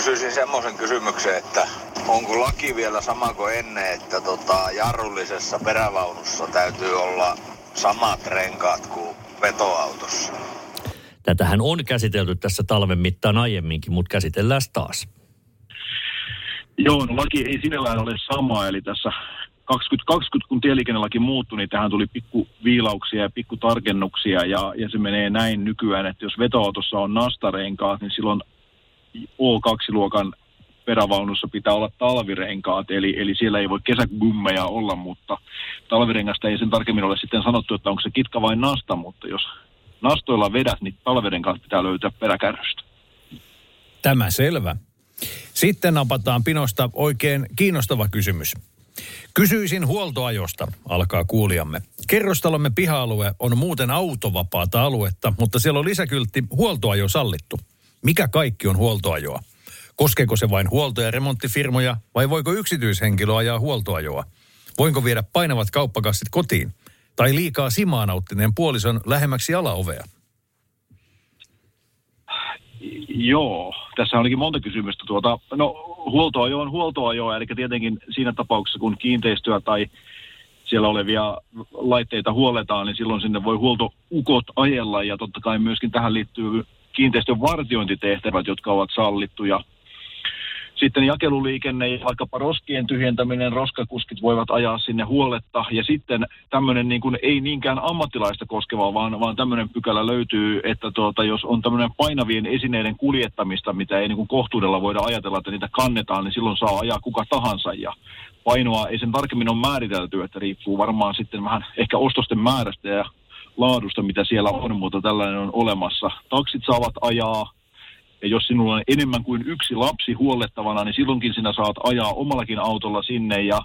Kysyisin semmoisen kysymyksen, että onko laki vielä sama kuin ennen, että tota, jarrullisessa perävaunussa täytyy olla samat renkaat kuin vetoautossa? Tätähän on käsitelty tässä talven mittaan aiemminkin, mutta käsitellään taas. Joo, no laki ei sinällään ole sama, eli tässä 2020, kun tieliikennelaki muuttui, niin tähän tuli pikku viilauksia ja pikku tarkennuksia, ja, ja se menee näin nykyään, että jos vetoautossa on nastarenkaat, niin silloin O2-luokan perävaunussa pitää olla talvirenkaat, eli, eli siellä ei voi kesägummeja olla, mutta talvirengasta ei sen tarkemmin ole sitten sanottu, että onko se kitka vai nasta, mutta jos nastoilla vedät, niin talvirenkaat pitää löytää peräkärrystä. Tämä selvä. Sitten napataan Pinosta oikein kiinnostava kysymys. Kysyisin huoltoajosta, alkaa kuulijamme. Kerrostalomme piha-alue on muuten autovapaata aluetta, mutta siellä on lisäkyltti huoltoajo sallittu. Mikä kaikki on huoltoajoa? Koskeeko se vain huolto- ja remonttifirmoja vai voiko yksityishenkilö ajaa huoltoajoa? Voinko viedä painavat kauppakassit kotiin? Tai liikaa simaa nauttineen puolison lähemmäksi alaovea? Joo, tässä olikin monta kysymystä. Tuota, no, huoltoajo on huoltoajoa, eli tietenkin siinä tapauksessa, kun kiinteistöä tai siellä olevia laitteita huoletaan, niin silloin sinne voi huoltoukot ajella, ja totta kai myöskin tähän liittyy kiinteistön vartiointitehtävät, jotka ovat sallittuja. Sitten jakeluliikenne ja vaikkapa roskien tyhjentäminen, roskakuskit voivat ajaa sinne huoletta. Ja sitten tämmöinen niin kuin ei niinkään ammattilaista koskeva, vaan, vaan tämmöinen pykälä löytyy, että tuota, jos on tämmöinen painavien esineiden kuljettamista, mitä ei niin kuin kohtuudella voida ajatella, että niitä kannetaan, niin silloin saa ajaa kuka tahansa. Ja painoa ei sen tarkemmin ole määritelty, että riippuu varmaan sitten vähän ehkä ostosten määrästä ja laadusta, mitä siellä on, mutta tällainen on olemassa. Taksit saavat ajaa, ja jos sinulla on enemmän kuin yksi lapsi huollettavana, niin silloinkin sinä saat ajaa omallakin autolla sinne. Ja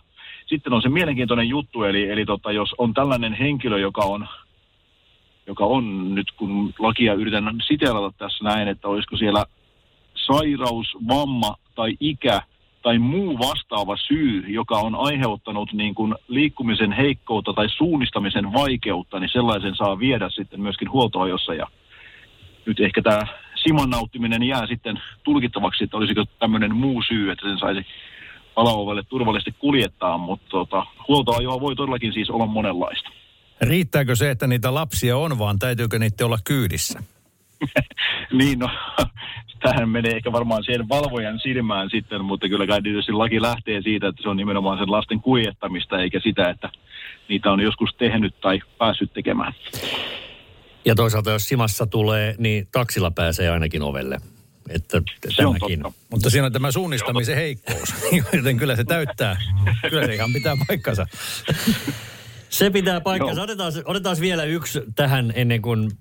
sitten on se mielenkiintoinen juttu, eli, eli tota, jos on tällainen henkilö, joka on, joka on nyt, kun lakia yritän siteerata tässä näin, että olisiko siellä sairaus, vamma tai ikä tai muu vastaava syy, joka on aiheuttanut niin kuin liikkumisen heikkoutta tai suunnistamisen vaikeutta, niin sellaisen saa viedä sitten myöskin huoltoajossa. Ja nyt ehkä tämä siman nauttiminen jää sitten tulkittavaksi, että olisiko tämmöinen muu syy, että sen saisi alaovelle turvallisesti kuljettaa, mutta tota, huoltoajoa voi todellakin siis olla monenlaista. Riittääkö se, että niitä lapsia on, vaan täytyykö niitä olla kyydissä? niin, no, tähän menee ehkä varmaan siihen valvojan silmään sitten, mutta kyllä kai tietysti laki lähtee siitä, että se on nimenomaan sen lasten kuljettamista, eikä sitä, että niitä on joskus tehnyt tai päässyt tekemään. Ja toisaalta jos Simassa tulee, niin taksilla pääsee ainakin ovelle. Että se tämäkin. On totta. Mutta siinä on tämä suunnistamisen heikkous, joten kyllä se täyttää. Kyllä se ihan pitää paikkansa. Se pitää paikkansa. Otetaan, otetaan vielä yksi tähän ennen kuin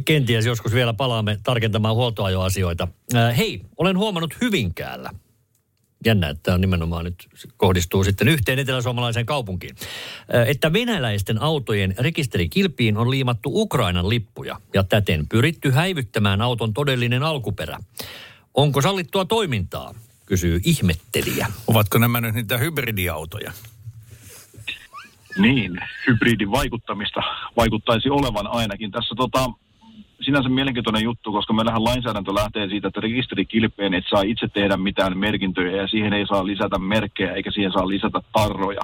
kenties joskus vielä palaamme tarkentamaan huoltoajoasioita. Äh, hei, olen huomannut Hyvinkäällä. Jännä, että on nimenomaan nyt kohdistuu sitten yhteen eteläsuomalaiseen kaupunkiin. Äh, että venäläisten autojen rekisterikilpiin on liimattu Ukrainan lippuja ja täten pyritty häivyttämään auton todellinen alkuperä. Onko sallittua toimintaa, kysyy ihmettelijä. Ovatko nämä nyt niitä hybridiautoja? Niin, hybridin vaikuttamista vaikuttaisi olevan ainakin. Tässä tota, sinänsä mielenkiintoinen juttu, koska meillähän lainsäädäntö lähtee siitä, että rekisterikilpeen et saa itse tehdä mitään merkintöjä ja siihen ei saa lisätä merkkejä eikä siihen saa lisätä tarroja.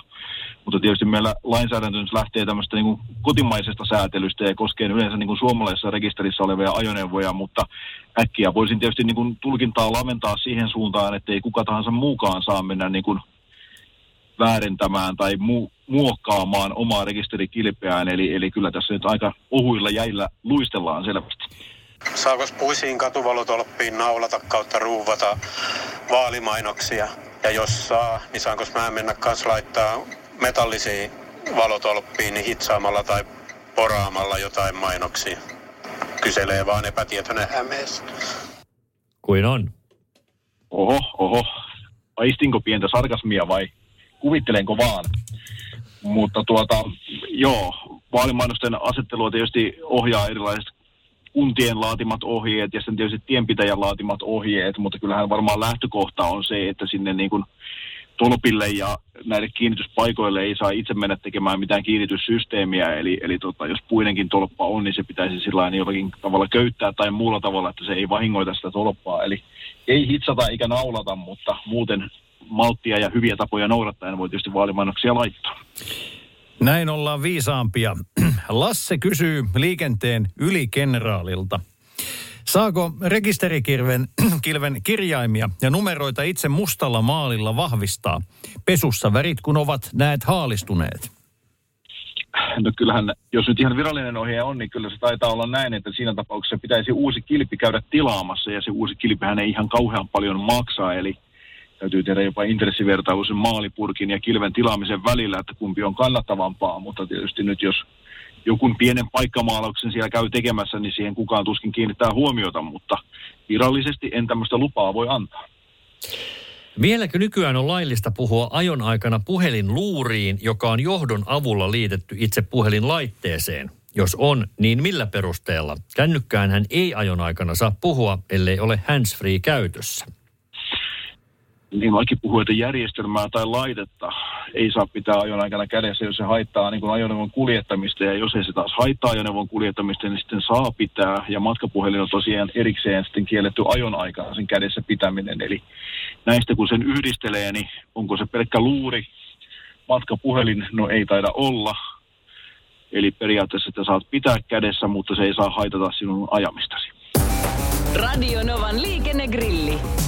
Mutta tietysti meillä lainsäädäntö lähtee tämmöistä niin kotimaisesta säätelystä ja koskee yleensä niin kuin suomalaisessa rekisterissä olevia ajoneuvoja, mutta äkkiä voisin tietysti niin kuin tulkintaa laventaa siihen suuntaan, että ei kuka tahansa muukaan saa mennä niin kuin väärentämään tai mu- muokkaamaan omaa rekisterikilpeään. Eli, eli kyllä tässä nyt aika ohuilla jäillä luistellaan selvästi. Saako puisiin katuvalotolppiin naulata kautta ruuvata vaalimainoksia? Ja jos saa, niin saanko mä mennä kanssa laittaa metallisiin valotolppiin niin hitsaamalla tai poraamalla jotain mainoksia? Kyselee vaan epätietoinen hämeessä. Kuin on? Oho, oho. Aistinko pientä sarkasmia vai kuvittelenko vaan? Mutta tuota, joo, vaalimainosten asettelua tietysti ohjaa erilaiset kuntien laatimat ohjeet ja sitten tietysti tienpitäjän laatimat ohjeet, mutta kyllähän varmaan lähtökohta on se, että sinne niin kuin tolpille ja näille kiinnityspaikoille ei saa itse mennä tekemään mitään kiinnityssysteemiä, eli, eli tota, jos puinenkin tolppa on, niin se pitäisi sillä jollakin tavalla köyttää tai muulla tavalla, että se ei vahingoita sitä tolppaa. Eli ei hitsata eikä naulata, mutta muuten malttia ja hyviä tapoja noudattaen voi tietysti vaalimainoksia laittaa. Näin ollaan viisaampia. Lasse kysyy liikenteen ylikenraalilta. Saako rekisterikirven kilven kirjaimia ja numeroita itse mustalla maalilla vahvistaa? Pesussa värit kun ovat näet haalistuneet. No kyllähän, jos nyt ihan virallinen ohje on, niin kyllä se taitaa olla näin, että siinä tapauksessa pitäisi uusi kilpi käydä tilaamassa ja se uusi kilpihän ei ihan kauhean paljon maksaa, eli täytyy tehdä jopa intressivertailu sen maalipurkin ja kilven tilaamisen välillä, että kumpi on kannattavampaa, mutta tietysti nyt jos joku pienen paikkamaalauksen siellä käy tekemässä, niin siihen kukaan tuskin kiinnittää huomiota, mutta virallisesti en tämmöistä lupaa voi antaa. Vieläkö nykyään on laillista puhua ajon aikana puhelinluuriin, joka on johdon avulla liitetty itse puhelinlaitteeseen? Jos on, niin millä perusteella? Kännykkään hän ei ajon aikana saa puhua, ellei ole handsfree käytössä niin laki puhuu, että järjestelmää tai laitetta ei saa pitää ajon aikana kädessä, jos se haittaa niin kuin ajoneuvon kuljettamista. Ja jos ei se taas haittaa ajoneuvon kuljettamista, niin sitten saa pitää. Ja matkapuhelin on tosiaan erikseen sitten kielletty ajon aikana sen kädessä pitäminen. Eli näistä kun sen yhdistelee, niin onko se pelkkä luuri, matkapuhelin, no ei taida olla. Eli periaatteessa että saat pitää kädessä, mutta se ei saa haitata sinun ajamistasi. Radio Novan liikennegrilli.